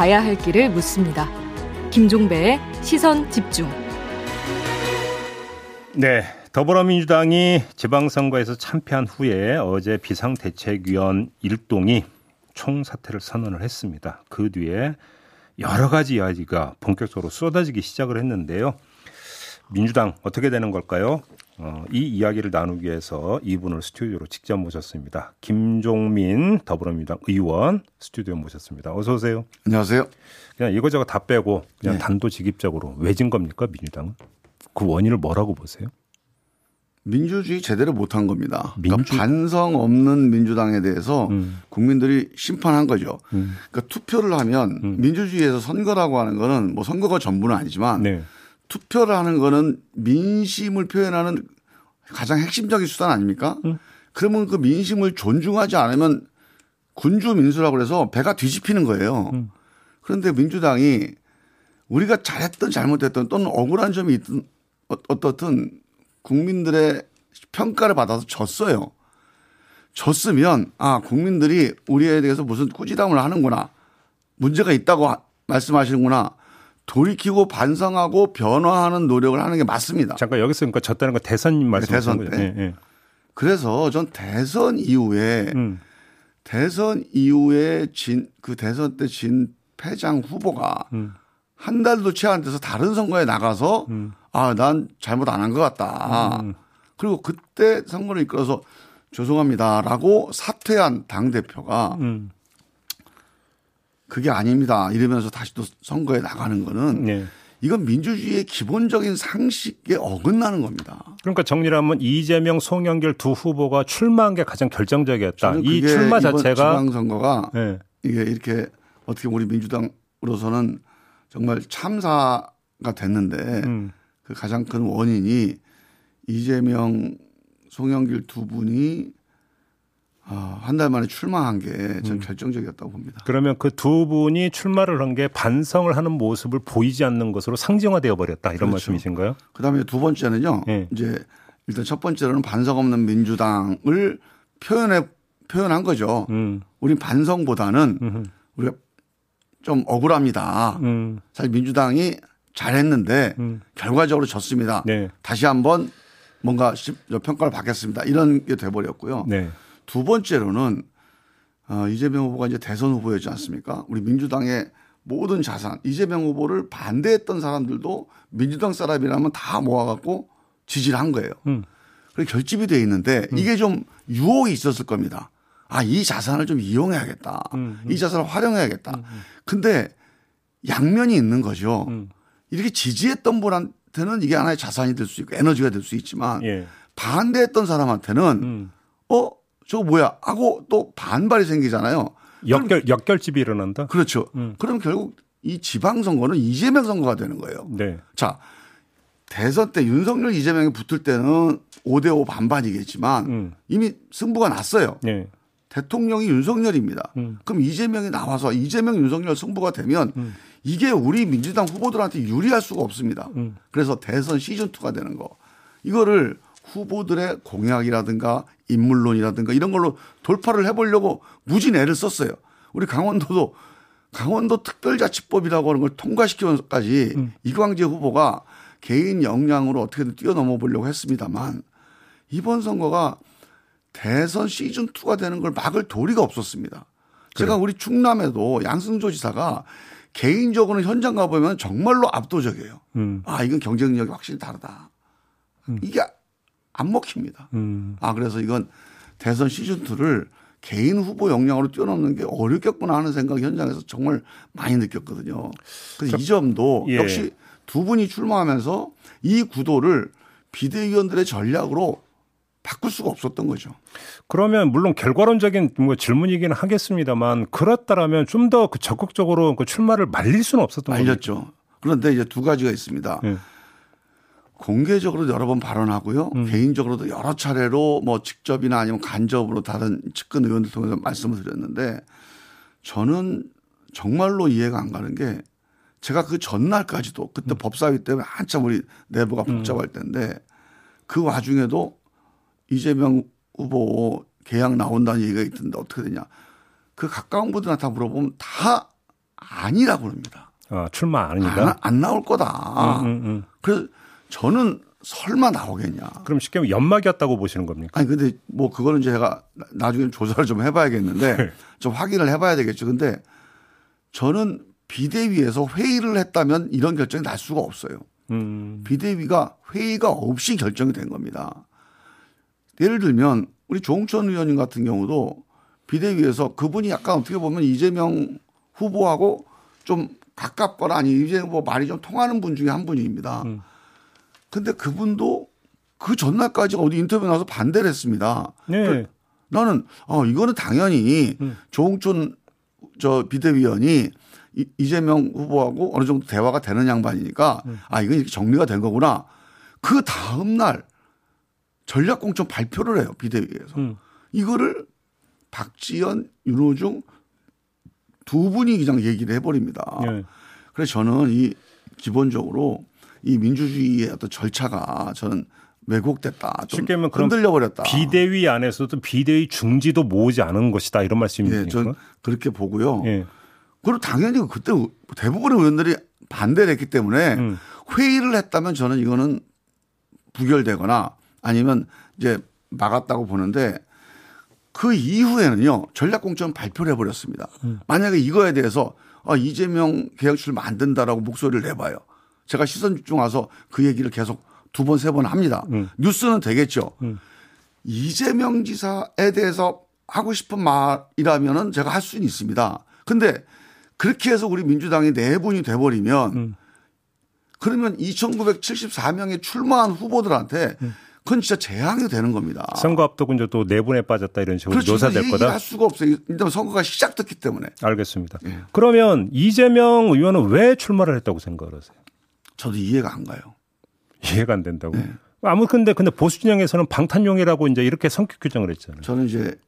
가야 할 길을 묻습니다. 김종배의 시선 집중. 네. 더불어민주당이 지방선거에서 참패한 후에 어제 비상대책위원 일동이 총사퇴를 선언을 했습니다. 그 뒤에 여러 가지 이야기가 본격적으로 쏟아지기 시작을 했는데요. 민주당 어떻게 되는 걸까요? 어, 이 이야기를 나누기 위해서 이분을 스튜디오로 직접 모셨습니다. 김종민 더불어민주당 의원 스튜디오 모셨습니다. 어서 오세요. 안녕하세요. 그냥 이거저거 다 빼고 그냥 네. 단도직입적으로 왜 진 겁니까 민주당은? 그 원인을 뭐라고 보세요? 민주주의 제대로 못한 겁니다. 민주- 그러니까 반성 없는 민주당에 대해서 음. 국민들이 심판한 거죠. 음. 그러니까 투표를 하면 민주주의에서 선거라고 하는 거는 뭐 선거가 전부는 아니지만 네. 투표를 하는 거는 민심을 표현하는 가장 핵심적인 수단 아닙니까? 음. 그러면 그 민심을 존중하지 않으면 군주 민수라고 그래서 배가 뒤집히는 거예요. 음. 그런데 민주당이 우리가 잘했든 잘못했든 또는 억울한 점이 있든 어- 어떻든 국민들의 평가를 받아서 졌어요. 졌으면 아 국민들이 우리에 대해서 무슨 꾸지람을 하는구나 문제가 있다고 하- 말씀하시는구나 돌이키고 반성하고 변화하는 노력을 하는 게 맞습니다. 잠깐 여기서 그러니까 졌다는 건 대선 말씀하시는 대선 거죠? 때. 예, 예. 그래서 전 대선 이후에 음. 대선 이후에 진 그 대선 때 진 패장 후보가 음. 한 달도 채 안 돼서 다른 선거에 나가서 음. 아 난 잘못 안 한 것 같다. 그리고 그때 선거를 이끌어서 죄송합니다라고 사퇴한 당 대표가 음. 그게 아닙니다 이러면서 다시 또 선거에 나가는 거는 네. 이건 민주주의의 기본적인 상식에 어긋나는 겁니다. 그러니까 정리를 하면 이재명, 송영길 두 후보가 출마한 게 가장 결정적이었다. 이 출마 자체가 지방선거가 예. 이게 이렇게 어떻게 우리 민주당으로서는 정말 참사가 됐는데 음. 그 가장 큰 원인이 이재명, 송영길 두 분이 아, 한달 만에 출마한 게 저는 음. 결정적이었다고 봅니다. 그러면 그 두 분이 출마를 한 게 반성을 하는 모습을 보이지 않는 것으로 상징화되어 버렸다 이런 그렇죠. 말씀이신가요? 그다음에 두 번째는요. 예. 이제 일단 첫 번째로는 반성 없는 민주당을 표현해 표현한 거죠. 음. 우리 반성보다는 음흠. 우리가 좀 억울합니다. 음. 사실 민주당이 잘했는데 음. 결과적으로 졌습니다. 네. 다시 한번 뭔가 시- 평가를 받겠습니다. 이런 게 돼버렸고요. 네. 두 번째로는 어, 이재명 후보가 이제 대선 후보였지 않습니까? 우리 민주당의 모든 자산, 이재명 후보를 반대했던 사람들도 민주당 사람이라면 다 모아갖고 지지를 한 거예요. 음. 그리고 결집이 돼 있는데 이게 좀 유혹이 있었을 겁니다. 아, 이 자산을 좀 이용해야겠다. 음, 이 자산을 활용해야겠다. 근데 양면이 있는 거죠. 음. 이렇게 지지했던 분한테는 이게 하나의 자산이 될 수 있고 에너지가 될 수 있지만 예. 반대했던 사람한테는 음. 어 저거 뭐야 하고 또 반발이 생기잖아요. 역결 역결집이 일어난다. 그렇죠. 음. 그럼 결국 이 지방선거는 이재명 선거가 되는 거예요. 네. 자 대선 때 윤석열 이재명이 붙을 때는 5대5 반반이겠지만 음. 이미 승부가 났어요. 네. 대통령이 윤석열입니다. 음. 그럼 이재명이 나와서 이재명 윤석열 승부가 되면 이게 우리 민주당 후보들한테 유리할 수가 없습니다. 음. 그래서 대선 시즌 2가 되는 거. 이거를 후보들의 공약이라든가 인물론이라든가 이런 걸로 돌파를 해보려고 무진 애를 썼어요. 우리 강원도도 강원도 특별자치법이라고 하는 걸 통과시키면서까지 음. 이광재 후보가 개인 역량으로 어떻게든 뛰어넘어 보려고 했습니다만 이번 선거가 대선 시즌 2가 되는 걸 막을 도리가 없었습니다. 제가 우리 충남에도 양승조 지사가 개인적으로는 현장 가보면 정말로 압도적이에요. 음. 아, 이건 경쟁력이 확실히 다르다. 이게 안 먹힙니다. 음. 아, 그래서 이건 대선 시즌 2를 개인 후보 역량으로 뛰어넘는 게 어렵겠구나 하는 생각 현장에서 정말 많이 느꼈거든요. 그래서 이 점도 예. 역시 두 분이 출마하면서 이 구도를 비대위원들의 전략으로 바꿀 수가 없었던 거죠. 그러면 물론 결과론적인 뭐 질문이기는 하겠습니다만 그렇다라면 좀더그 적극적으로 그 출마를 말릴 수는 없었던 거죠. 알렸죠. 그런데 이제 두 가지가 있습니다. 예. 공개적으로 여러 번 발언하고요. 음. 개인적으로도 여러 차례로 뭐 직접이나 아니면 간접으로 다른 측근 의원들 통해서 말씀을 드렸는데 저는 정말로 이해가 안 가는 게 제가 그 전날까지도 음. 그때 법사위 때문에 한참 우리 내부가 복잡할 때인데 그 와중에도 이재명 후보 계약 나온다는 얘기가 있던데 어떻게 되냐. 그 가까운 분들한테 다 물어보면 다 아니라고 그럽니다. 아, 출마 아니다. 안, 안 나올 거다. 음, 음, 음. 그래서 저는 설마 나오겠냐. 그럼 쉽게 하면 연막이었다고 보시는 겁니까? 아니 근데 뭐 그거는 제가 나중에 조사를 좀 해봐야겠는데 네. 좀 확인을 해봐야 되겠죠. 근데 저는 비대위에서 회의를 했다면 이런 결정이 날 수가 없어요. 음, 비대위가 회의가 없이 결정이 된 겁니다. 예를 들면 우리 조홍천 의원님 같은 경우도 비대위에서 그분이 약간 어떻게 보면 이재명 후보하고 좀 가깝거나 아니 이재명 후보 말이 좀 통하는 분 중에 한 분입니다. 음. 근데 그분도 그 전날까지 어디 인터뷰 나와서 반대를 했습니다. 네. 그 나는 어 이거는 당연히 음. 조홍천 저 비대위원이 이- 이재명 후보하고 어느 정도 대화가 되는 양반이니까 음. 아 이건 이렇게 정리가 된 거구나. 그 다음 날 전략공천 발표를 해요 비대위에서 음. 이거를 박지원, 윤호중 두 분이 그냥 얘기를 해버립니다. 예. 그래서 저는 이 기본적으로 이 민주주의의 어떤 절차가 저는 왜곡됐다. 좀 쉽게 하면 그럼 흔들려 버렸다. 비대위 안에서도 비대위 중지도 모으지 않은 것이다 이런 예, 말씀입니까? 전 그렇게 보고요. 예. 그리고 당연히 그때 대부분의 의원들이 반대를 했기 때문에 음. 회의를 했다면 저는 이거는 부결되거나 아니면 이제 막았다고 보는데 그 이후에는요 전략공천 발표를 해버렸습니다. 음. 만약에 이거에 대해서 아, 이재명 계약 출마 안 된다라고 목소리를 내봐요. 제가 시선 집중 와서 그 얘기를 계속 두 번 세 번 합니다. 음. 뉴스는 되겠죠. 이재명 지사에 대해서 하고 싶은 말이라면은 제가 할 수는 있습니다. 근데 그렇게 해서 우리 민주당이 내분이 돼버리면 음. 그러면 2,974명의 출마한 후보들한테 그건 진짜 재앙이 되는 겁니다. 선거 앞두고 이제 또 내분에 빠졌다 이런 식으로 그렇죠. 묘사될 거다. 얘기할 수가 없어요. 일단 선거가 시작됐기 때문에. 알겠습니다. 예. 그러면 이재명 의원은 왜 출마를 했다고 생각을 하세요? 저도 이해가 안 가요. 이해가 안 된다고. 네. 아무 근데 근데 보수 진영에서는 방탄용이라고 이제 이렇게 성격 규정을 했잖아요. 저는 이제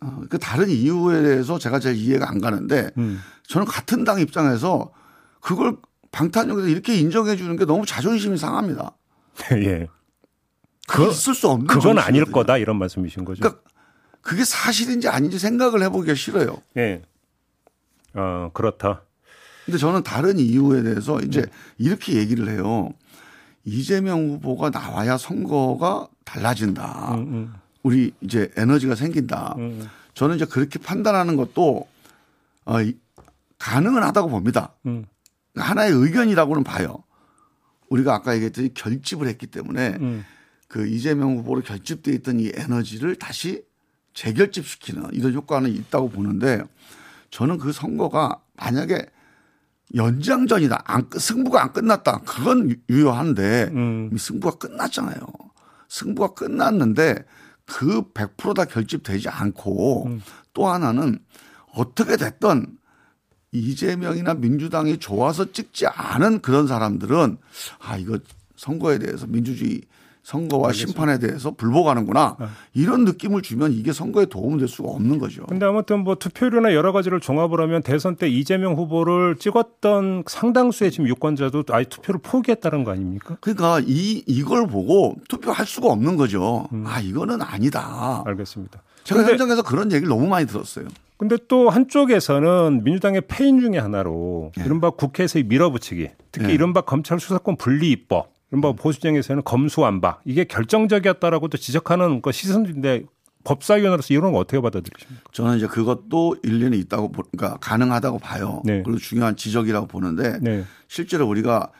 어, 그 다른 이유에 대해서 제가 제일 이해가 안 가는데 음. 저는 같은 당 입장에서 그걸 방탄용에서 이렇게 인정해 주는 게 너무 자존심이 상합니다. 예. 그거- 있을 수 없는 그건 아닐. 거다 이런 말씀이신 거죠. 그러니까 그게 사실인지 아닌지 생각을 해보기가 싫어요. 예. 어, 그렇다. 근데 저는 다른 이유에 대해서 네. 이제 이렇게 얘기를 해요. 이재명 후보가 나와야 선거가 달라진다. 음, 음, 우리 이제 에너지가 생긴다. 음. 저는 이제 그렇게 판단하는 것도 어, 이- 가능은 하다고 봅니다. 음. 하나의 의견이라고는 봐요. 우리가 아까 얘기했듯이 결집을 했기 때문에 음. 그 이재명 후보로 결집돼 있던 이 에너지를 다시 재결집시키는 이런 효과는 있다고 보는데 저는 그 선거가 만약에 연장전이다. 안, 끝- 승부가 안 끝났다. 그건 유- 유효한데 음. 승부가 끝났잖아요. 승부가 끝났는데 그 100%다 결집되지 않고 음. 또 하나는 어떻게 됐든 이재명이나 민주당이 좋아서 찍지 않은 그런 사람들은 아 이거 선거에 대해서 민주주의 선거와 심판에 대해서 불복하는구나 네. 이런 느낌을 주면 이게 선거에 도움될 수가 없는 거죠. 근데 아무튼 뭐 투표율이나 여러 가지를 종합을 하면 대선 때 이재명 후보를 찍었던 상당수의 지금 유권자도 아예 투표를 포기했다는 거 아닙니까? 그러니까 이 이걸 보고 투표할 수가 없는 거죠. 아 이거는 아니다. 알겠습니다. 제가 음. 현장에서 그런 얘기를 너무 많이 들었어요. 근데 또 한쪽에서는 민주당의 패인 중의 하나로 예. 이른바 국회에서의 밀어붙이기, 특히 예. 이른바 검찰 수사권 분리 입법, 이른바 보수진영에서는 검수완박 이게 결정적이었다라고도 지적하는 그 시선인데 법사위원으로서 이런 거 어떻게 받아들이십니까? 저는 이제 그것도 일리는 있다고 보- 그러니까 가능하다고 봐요. 네. 그리고 중요한 지적이라고 보는데 네. 실제로 우리가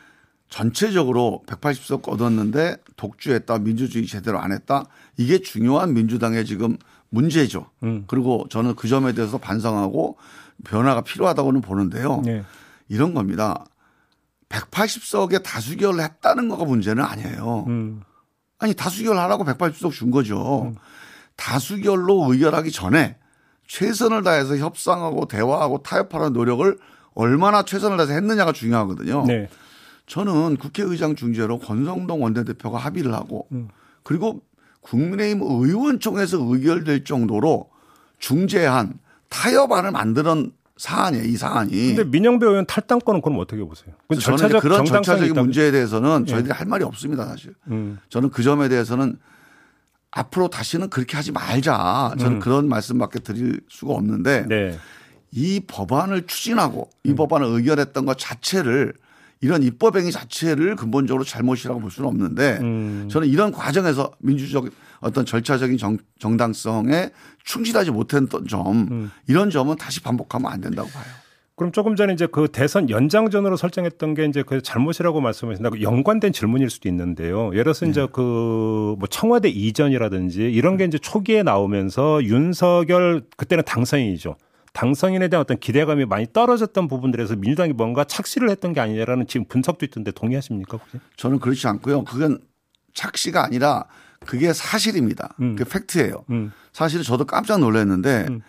전체적으로 180석 얻었는데 독주했다, 민주주의 제대로 안 했다. 이게 중요한 민주당의 지금 문제죠. 음. 그리고 저는 그 점에 대해서 반성하고 변화가 필요하다고는 보는데요. 네. 이런 겁니다. 180석에 다수결을 했다는 거가 문제는 아니에요. 음. 아니 다수결 하라고 180석 준 거죠. 다수결로 의결하기 전에 최선을 다해서 협상하고 대화하고 타협하는 노력을 얼마나 최선을 다해서 했느냐가 중요하거든요. 네. 저는 국회의장 중재로 권성동 원내대표가 합의를 하고 음. 그리고 국민의힘 의원총회에서 의결될 정도로 중재한 타협안을 만드는 사안이에요. 이 사안이. 근데 민영배 의원 탈당권은 그럼 어떻게 보세요? 저는 이제 절차적 그런 정당성이 절차적인. 문제에 대해서는 저희들이 할 말이 없습니다. 사실. 음. 저는 그 점에 대해서는 앞으로 다시는 그렇게 하지 말자. 저는 음. 그런 말씀밖에 드릴 수가 없는데 네. 이 법안을 추진하고 이 법안을 의결했던 것 자체를 이런 입법행위 자체를 근본적으로 잘못이라고 볼 수는 없는데 음. 저는 이런 과정에서 민주적 어떤 절차적인 정, 정당성에 충실하지 못했던 점 음. 이런 점은 다시 반복하면 안 된다고 봐요. 그럼 조금 전에 이제 그 대선 연장전으로 설정했던 게 이제 그 잘못이라고 말씀하신다고 그 연관된 질문일 수도 있는데요. 예를 들어서 이제 그 뭐 청와대 이전이라든지 이런 게 이제 초기에 나오면서 윤석열 그때는 당선인이죠. 당선인에 대한 어떤 기대감이 많이 떨어졌던 부분들에서 민주당이 뭔가 착시를 했던 게 아니냐라는 지금 분석도 있던데 동의하십니까? 혹시? 저는 그렇지 않고요. 그건 착시가 아니라 그게 사실입니다. 음. 그게 팩트예요. 음. 사실 저도 깜짝 놀랐는데 음.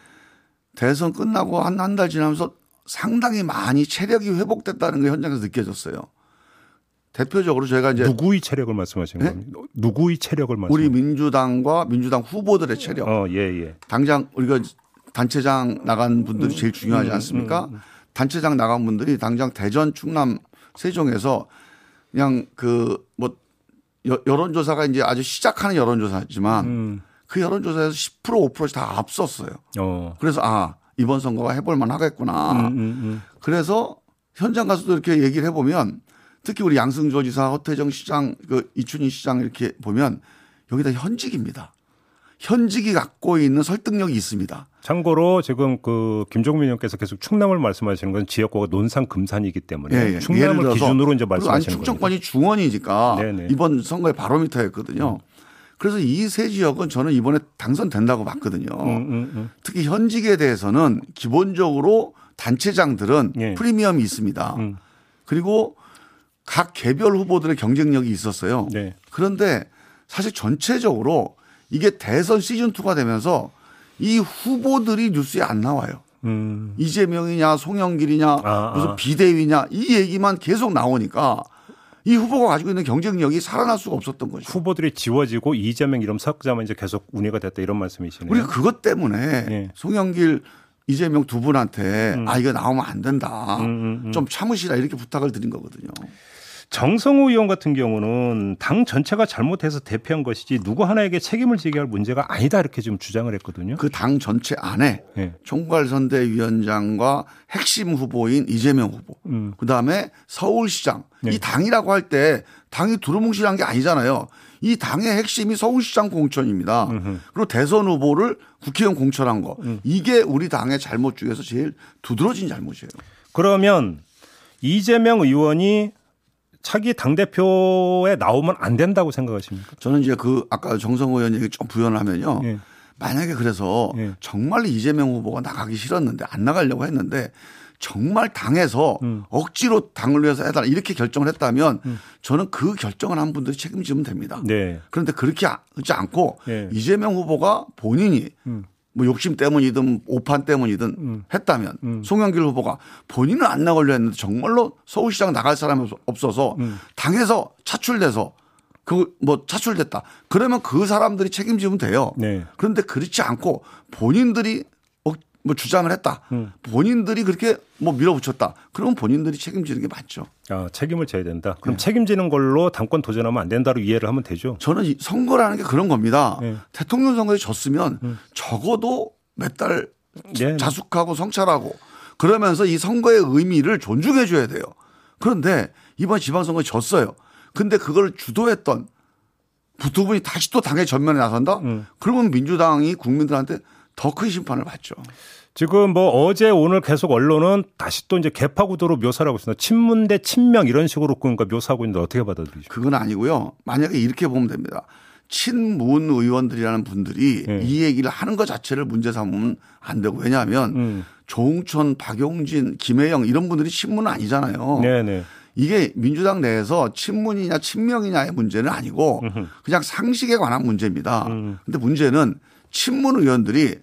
대선 끝나고 한 한 달 지나면서 상당히 많이 체력이 회복됐다는 게 현장에서 느껴졌어요. 대표적으로 저희가 이제 누구의 체력을 말씀하시는 네? 겁니까? 누구의 체력을 말씀? 우리 민주당과 민주당 후보들의 체력. 어, 예, 예. 당장 우리가 단체장 나간 분들이 제일 중요하지 음, 않습니까? 단체장 나간 분들이 당장 대전, 충남, 세종에서 그냥 그 뭐 여 론조사가 이제 아주 시작하는 여론조사지만 음. 그 여론조사에서 10% 5%씩 다 앞섰어요. 어. 그래서 아 이번 선거가 해볼만 하겠구나. 음, 음, 음. 그래서 현장 가서도 이렇게 얘기를 해보면 특히 우리 양승조 지사, 허태정 시장, 그 이춘희 시장 이렇게 보면 여기다 현직입니다. 현직이 갖고 있는 설득력이 있습니다. 참고로 지금 그 김종민 의원께서 계속 충남을 말씀하시는 건 지역구가 논산 금산이기 때문에 예, 예. 충남을 기준으로 이제 말씀하시는 거죠. 충청권이 중원이니까 네네. 이번 선거의 바로미터였거든요. 그래서 이 세 지역은 저는 이번에 당선된다고 봤거든요. 음, 음, 음. 특히 현직에 대해서는 기본적으로 단체장들은 예. 프리미엄이 있습니다. 음. 그리고 각 개별 후보들의 경쟁력이 있었어요. 네. 그런데 사실 전체적으로 이게 대선 시즌 2가 되면서 이 후보들이 뉴스에 안 나와요. 음. 이재명이냐 송영길이냐 아, 무슨 아. 비대위냐 이 얘기만 계속 나오니까 이 후보가 가지고 있는 경쟁력이 살아날 수가 없었던 거죠. 후보들이 지워지고 이재명 이름 섞자면 이제 계속 운해가 됐다 이런 말씀이시네요. 우리가 그것 때문에 예. 송영길 이재명 두 분한테 아 이거 나오면 안 된다. 음, 음, 음. 좀 참으시라 이렇게 부탁을 드린 거거든요. 정성호 의원 같은 경우는 당 전체가 잘못해서 대피한 것이지 누구 하나에게 책임을 지게 할 문제가 아니다 이렇게 지금 주장을 했거든요. 그 당 전체 안에 예. 총괄선대위원장과 핵심 후보인 이재명 후보, 음. 그 다음에 서울시장 네. 이 당이라고 할 때 당이 두루뭉실한 게 아니잖아요. 이 당의 핵심이 서울시장 공천입니다. 그리고 대선 후보를 국회의원 공천한 거 음. 이게 우리 당의 잘못 중에서 제일 두드러진 잘못이에요. 그러면 이재명 의원이 차기 당 대표에 나오면 안 된다고 생각하십니까? 저는 이제 그 아까 정성호 의원 얘기 좀 부연하면요. 예. 만약에 그래서 예. 정말 이재명 후보가 나가기 싫었는데 안 나가려고 했는데 정말 당에서 음. 억지로 당을 위해서 해달라 이렇게 결정을 했다면 저는 그 결정을 한 분들이 책임지면 됩니다. 네. 그런데 그렇게 하지 않고 예. 이재명 후보가 본인이 음. 뭐 욕심 때문이든 오판 때문이든 했다면 음. 송영길 후보가 본인은 안 나가려 했는데 정말로 서울시장 나갈 사람이 없어서 음. 당에서 차출돼서 그 뭐 차출됐다. 그러면 그 사람들이 책임지면 돼요. 네. 그런데 그렇지 않고 본인들이 어, 뭐 주장을 했다. 음. 본인들이 그렇게 뭐 밀어붙였다. 그러면 본인들이 책임지는 게 맞죠. 아, 책임을 져야 된다. 네. 그럼 책임지는 걸로 당권 도전하면 안 된다로 이해를 하면 되죠. 저는 이 선거라는 게 그런 겁니다. 네. 대통령 선거에 졌으면 적어도 몇달 네. 자숙하고 성찰하고 그러면서 이 선거의 의미를 존중해 줘야 돼요. 그런데 이번 지방선거에 졌어요. 근데 그걸 주도했던 두 분이 다시 또 당의 전면에 나선다? 음. 그러면 민주당이 국민들한테 더 큰 심판을 받죠. 지금 뭐 어제 오늘 계속 언론은 다시 또 이제 개파 구도로 묘사를 하고 있습니다. 친문 대 친명 이런 식으로 그러니까 묘사하고 있는데 어떻게 받아들이죠? 그건 아니고요. 만약에 이렇게 보면 됩니다. 친문 의원들이라는 분들이 네. 이 얘기를 하는 것 자체를 문제 삼으면 안 되고 왜냐하면 음. 조홍천, 박용진, 김혜영 이런 분들이 친문은 아니잖아요. 네 네. 이게 민주당 내에서 친문이냐 친명이냐의 문제는 아니고 그냥 상식에 관한 문제입니다. 음. 근데 문제는 친문 의원들이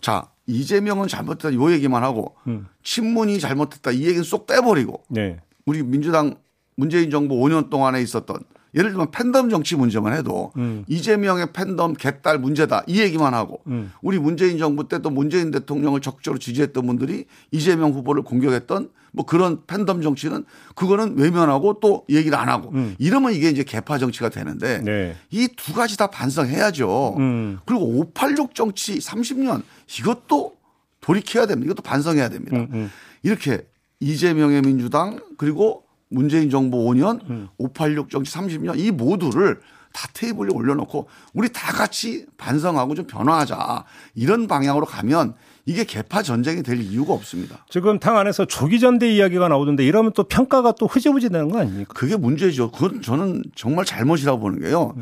자 이재명은 잘못했다 요 얘기만 하고 음. 친문이 잘못했다 이 얘기는 쏙 빼버리고 네. 우리 민주당 문재인 정부 5년 동안에 있었던 예를 들면 팬덤 정치 문제만 해도 음. 이재명의 팬덤 개딸 문제다 이 얘기만 하고 음. 우리 문재인 정부 때 또 문재인 대통령을 적극적으로 지지했던 분들이 이재명 후보를 공격했던 뭐 그런 팬덤 정치는 그거는 외면하고 또 얘기를 안 하고 이러면 이게 이제 개파 정치가 되는데 음. 네. 이두 가지 다 반성해야죠. 음. 그리고 586 정치 30년 이것도 돌이켜야 됩니다. 이것도 반성해야 됩니다. 음, 음. 이렇게 이재명의 민주당 그리고 문재인 정부 5년, 음. 586 정치 30년 이 모두를 다 테이블에 올려놓고 우리 다 같이 반성하고 좀 변화하자 이런 방향으로 가면 이게 개파 전쟁이 될 이유가 없습니다. 지금 당 안에서 조기 전대 이야기가 나오던데 이러면 또 평가가 또 흐지부지 되는 거 아닙니까? 그게 문제죠. 그건 저는 정말 잘못이라고 보는 게요.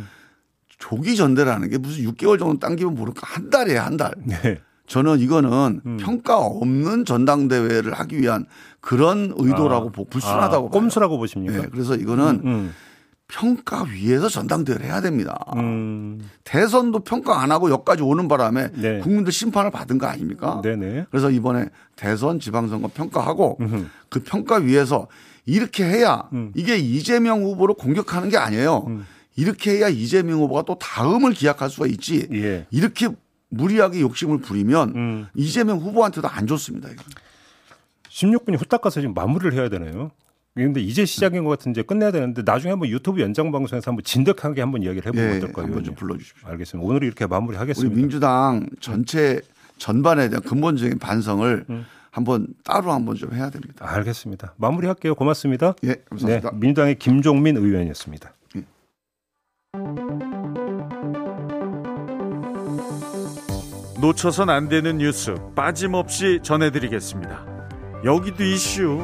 조기 전대라는 게 무슨 6개월 정도 당기면 모를까 한 달이에요, 한 달. 네. 저는 이거는 평가 없는 전당대회를 하기 위한 그런 의도라고 보 불순하다고 아. 꼼수라고 보십니까? 네, 그래서 이거는 음, 평가 위에서 전당대회를 해야 됩니다. 음, 대선도 평가 안 하고 여기까지 오는 바람에 네. 국민들 심판을 받은 거 아닙니까? 네네. 그래서 이번에 대선 지방선거 평가하고 음흠. 그 평가 위에서 이렇게 해야 음. 이게 이재명 후보를 공격하는 게 아니에요. 이렇게 해야 이재명 후보가 또 다음을 기약할 수가 있지. 예. 이렇게 무리하게 욕심을 부리면 음. 이재명 후보한테도 안 좋습니다. 이거. 16분이 후딱 가서 지금 마무리를 해야 되네요. 근데 이제 시작인 것 같은데 끝내야 되는데 나중에 한번 유튜브 연장 방송에서 한번 진득하게 한번 이야기를 해보면 예, 어떨까요? 한번 좀? 불러주십시오. 알겠습니다. 오늘 이렇게 우리 마무리하겠습니다. 민주당 전체 전반에 대한 근본적인 반성을 음. 한번 따로 한번 좀 해야 됩니다. 알겠습니다. 마무리할게요. 고맙습니다. 예, 감사합니다. 네, 민주당의 김종민 의원이었습니다. 놓쳐선 안 되는 뉴스 빠짐없이 전해드리겠습니다. 여기도 이슈.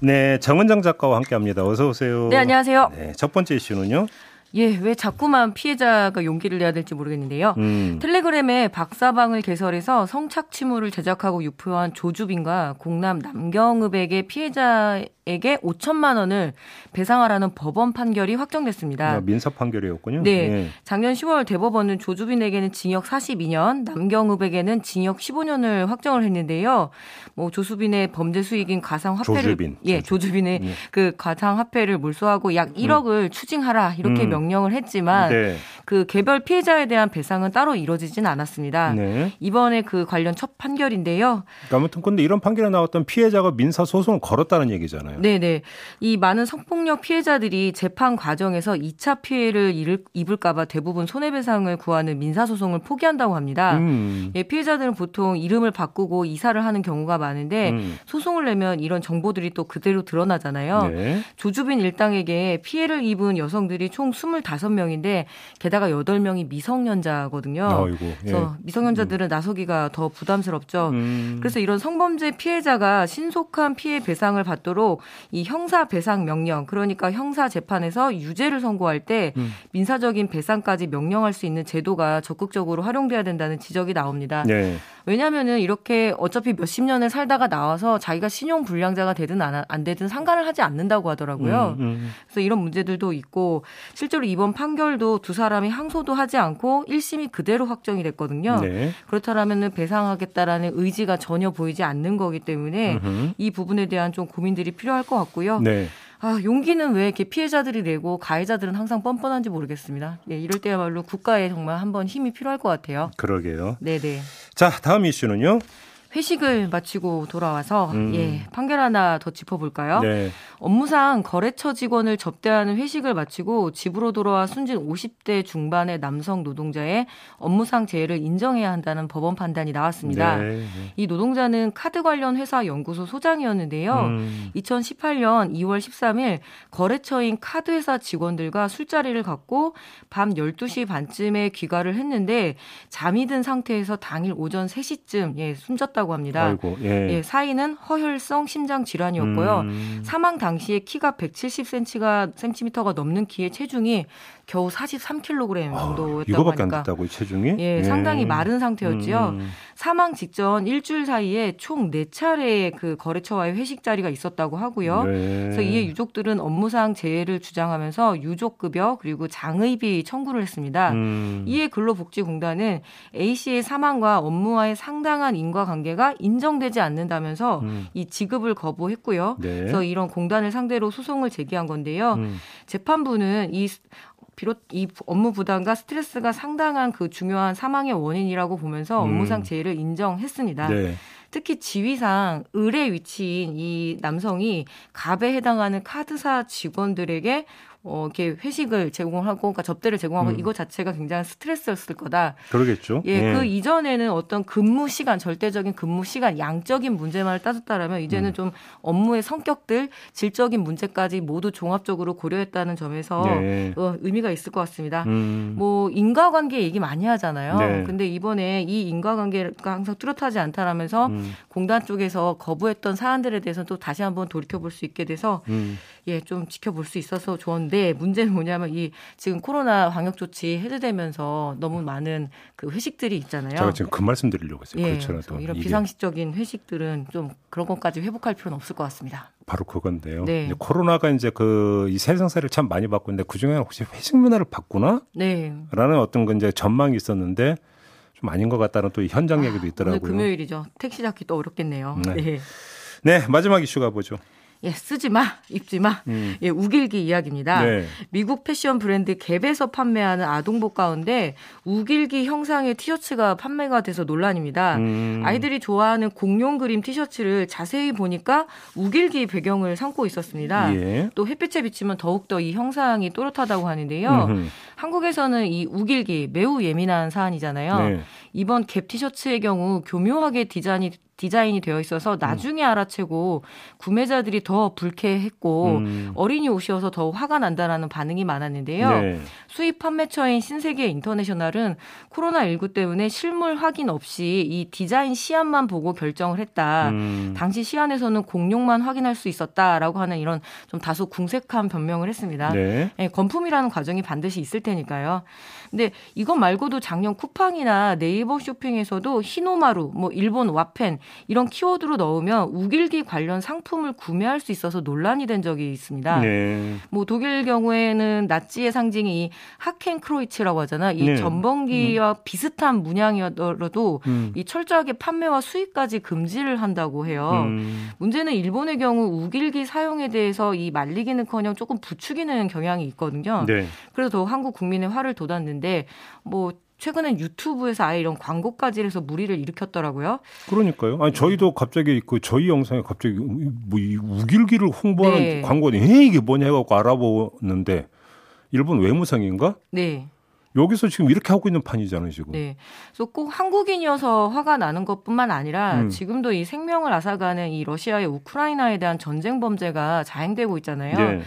네, 정은정 작가와 함께합니다. 어서 오세요. 네, 안녕하세요. 네, 첫 번째 이슈는요. 예, 왜 자꾸만 피해자가 용기를 내야 될지 모르겠는데요. 음, 텔레그램에 박사방을 개설해서 성착취물을 제작하고 유포한 조주빈과 공남 남경읍에게 피해자 에게 5천만 원을 배상하라는 법원 판결이 확정됐습니다. 아, 민사 판결이었군요. 네. 예. 작년 10월 대법원은 조주빈에게는 징역 42년, 남경읍에게는 징역 15년을 확정을 했는데요. 뭐 조수빈의 범죄 수익인 가상 화폐를 조주빈, 예, 조주빈. 조주빈의 예. 그 가상 화폐를 몰수하고 약 1억을 추징하라 이렇게 음. 명령을 했지만 네. 그 개별 피해자에 대한 배상은 따로 이뤄지진 않았습니다. 네. 이번에 그 관련 첫 판결인데요. 그러니까 아무튼 근데 이런 판결에 나왔던 피해자가 민사 소송을 걸었다는 얘기잖아요. 네 네. 이 많은 성폭력 피해자들이 재판 과정에서 2차 피해를 입을- 입을까 봐 대부분 손해배상을 구하는 민사 소송을 포기한다고 합니다. 음. 예, 피해자들은 보통 이름을 바꾸고 이사를 하는 경우가 많은데 음. 소송을 내면 이런 정보들이 또 그대로 드러나잖아요. 네. 조주빈 일당에게 피해를 입은 여성들이 총 25명인데 게다가 8명이 미성년자거든요. 아이고. 예. 그래서 미성년자들은 나서기가 더 부담스럽죠. 음. 그래서 이런 성범죄 피해자가 신속한 피해 배상을 받도록 이 형사 배상 명령, 그러니까 형사 재판에서 유죄를 선고할 때 음. 민사적인 배상까지 명령할 수 있는 제도가 적극적으로 활용돼야 된다는 지적이 나옵니다. 네. 왜냐하면은 이렇게 어차피 몇십 년을 살다가 나와서 자기가 신용 불량자가 되든 안, 안 되든 상관을 하지 않는다고 하더라고요. 음, 음. 그래서 이런 문제들도 있고 실제로 이번 판결도 두 사람이 항소도 하지 않고 1심이 그대로 확정이 됐거든요. 네. 그렇다면은 배상하겠다라는 의지가 전혀 보이지 않는 거기 때문에 음흠. 이 부분에 대한 좀 고민들이 필요할 것 같고요. 네. 아, 용기는 왜 이렇게 피해자들이 내고 가해자들은 항상 뻔뻔한지 모르겠습니다. 예, 이럴 때야말로 국가에 정말 한번 힘이 필요할 것 같아요. 그러게요. 네네. 자, 다음 이슈는요. 회식을 마치고 돌아와서 음. 예, 판결 하나 더 짚어볼까요? 네. 업무상 거래처 직원을 접대하는 회식을 마치고 집으로 돌아와 순진 50대 중반의 남성 노동자의 업무상 재해를 인정해야 한다는 법원 판단이 나왔습니다. 네. 이 노동자는 카드 관련 회사 연구소 소장이었는데요. 음. 2018년 2월 13일 거래처인 카드 회사 직원들과 술자리를 갖고 밤 12시 반쯤에 귀가를 했는데 잠이 든 상태에서 당일 오전 3시쯤 예, 숨졌다 고 합니다. 아이고. 예. 예, 사인은 허혈성 심장 질환이었고요. 음. 사망 당시에 키가 170cm가 센티미터가 넘는 키에 체중이 겨우 43kg 정도였다고 이거밖에 안 하니까 됐다고 이 체중이? 예, 상당히 마른 상태였지요. 음. 사망 직전 일주일 사이에 총 4차례의 그 거래처와의 회식 자리가 있었다고 하고요. 네. 그래서 이에 유족들은 업무상 재해를 주장하면서 유족 급여 그리고 장의비 청구를 했습니다. 음. 이에 근로복지공단은 A 씨의 사망과 업무와의 상당한 인과관계 가 인정되지 않는다면서 음. 이 지급을 거부했고요. 네. 그래서 이런 공단을 상대로 소송을 제기한 건데요. 음. 재판부는 이 비롯 이 업무 부담과 스트레스가 상당한 그 중요한 사망의 원인이라고 보면서 음. 업무상 재해를 인정했습니다. 네. 특히 지위상 을의 위치인 이 남성이 갑에 해당하는 카드사 직원들에게 어, 이렇게 회식을 제공하고, 그러니까 접대를 제공하고 음. 이거 자체가 굉장히 스트레스였을 거다. 그러겠죠. 예, 그 이전에는 어떤 근무 시간, 절대적인 근무 시간, 양적인 문제만을 따졌다라면 이제는 음. 좀 업무의 성격들, 질적인 문제까지 모두 종합적으로 고려했다는 점에서 네. 어, 의미가 있을 것 같습니다. 음. 뭐 인과관계 얘기 많이 하잖아요. 네. 근데 이번에 이 인과관계가 항상 뚜렷하지 않다라면서 음. 공단 쪽에서 거부했던 사안들에 대해서 또 다시 한번 돌이켜 볼 수 있게 돼서 음. 예, 좀 지켜볼 수 있어서 좋은데 문제는 뭐냐면 이 지금 코로나 방역 조치 해제되면서 너무 많은 그 회식들이 있잖아요. 제가 지금 그 말씀 드리려고 했어요. 예, 그래서 이런 이게 비상식적인 회식들은 좀 그런 것까지 회복할 필요는 없을 것 같습니다. 바로 그건데요. 네. 이제 코로나가 이제 그 이 세상사를 참 많이 바꾸는데 그 중에 혹시 회식 문화를 바꾸나? 네. 라는 어떤 그 이제 전망이 있었는데 좀 아닌 것 같다는 또 현장 얘기도 오늘 있더라고요. 금요일이죠. 택시 잡기 또 어렵겠네요. 네. 네. 네, 마지막 이슈가 뭐죠? 예, 쓰지 마, 입지 마. 음. 예, 우길기 이야기입니다. 네. 미국 패션 브랜드 갭에서 판매하는 아동복 가운데 우길기 형상의 티셔츠가 판매가 돼서 논란입니다. 음. 아이들이 좋아하는 공룡 그림 티셔츠를 자세히 보니까 우길기 배경을 삼고 있었습니다. 예. 또 햇빛에 비치면 더욱더 이 형상이 또렷하다고 하는데요. 음흠. 한국에서는 이 우길기 매우 예민한 사안이잖아요. 네. 이번 갭 티셔츠의 경우 교묘하게 디자인이 디자인이 되어 있어서 나중에 알아채고 구매자들이 더 불쾌했고 음. 어린이 옷이어서 더 화가 난다라는 반응이 많았는데요. 네. 수입 판매처인 신세계 인터내셔널은 코로나19 때문에 실물 확인 없이 이 디자인 시안만 보고 결정을 했다. 음. 당시 시안에서는 공룡만 확인할 수 있었다라고 하는 이런 좀 다소 궁색한 변명을 했습니다. 네. 예, 건품이라는 과정이 반드시 있을 테니까요. 근데 이것 말고도 작년 쿠팡이나 네이버 쇼핑에서도 히노마루, 뭐 일본 와펜 이런 키워드로 넣으면 우길기 관련 상품을 구매할 수 있어서 논란이 된 적이 있습니다. 네. 뭐 독일 경우에는 나치의 상징이 이 하켄크로이츠라고 하잖아. 이 네. 전범기와 비슷한 문양이어도 음. 이 철저하게 판매와 수입까지 금지를 한다고 해요. 음. 문제는 일본의 경우 우길기 사용에 대해서 이 말리기는커녕 조금 부추기는 경향이 있거든요. 네. 그래서 더 한국 국민의 화를 돋았는데 뭐 최근엔 유튜브에서 아예 이런 광고까지 해서 무리를 일으켰더라고요. 그러니까요. 아니 저희도 갑자기 그 저희 영상에 갑자기 뭐이 우길기를 홍보하는 네. 광고니 에 이게 뭐냐 해갖고 알아보는데 일본 외무상인가? 네. 여기서 지금 이렇게 하고 있는 판이잖아요 지금. 네. 그래서 꼭 한국인이어서 화가 나는 것뿐만 아니라 음. 지금도 이 생명을 앗아가는 이 러시아의 우크라이나에 대한 전쟁 범죄가 자행되고 있잖아요. 네.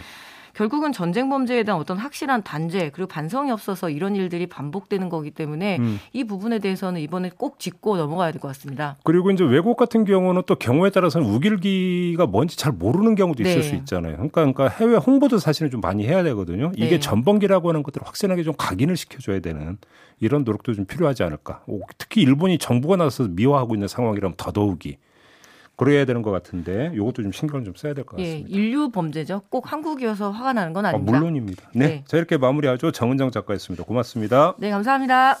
결국은 전쟁 범죄에 대한 어떤 확실한 단죄 그리고 반성이 없어서 이런 일들이 반복되는 거기 때문에 음. 이 부분에 대해서는 이번에 꼭 짚고 넘어가야 될 것 같습니다. 그리고 이제 외국 같은 경우는 또 경우에 따라서는 우길기가 뭔지 잘 모르는 경우도 있을 네. 수 있잖아요. 그러니까, 그러니까 해외 홍보도 사실은 좀 많이 해야 되거든요. 이게 네. 전범기라고 하는 것들을 확실하게 좀 각인을 시켜줘야 되는 이런 노력도 좀 필요하지 않을까. 오, 특히 일본이 정부가 나서서 미화하고 있는 상황이라면 더더욱이 그래야 되는 것 같은데 이것도 좀 신경을 좀 써야 될것 예, 같습니다. 인류 범죄죠. 꼭 한국이어서 화가 나는 건 아, 아닙니다. 물론입니다. 네. 네. 자 이렇게 마무리하죠. 정은정 작가였습니다. 고맙습니다. 네, 감사합니다.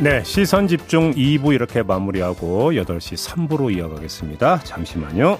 네, 시선 집중 2부 이렇게 마무리하고 8시 3부로 이어가겠습니다. 잠시만요.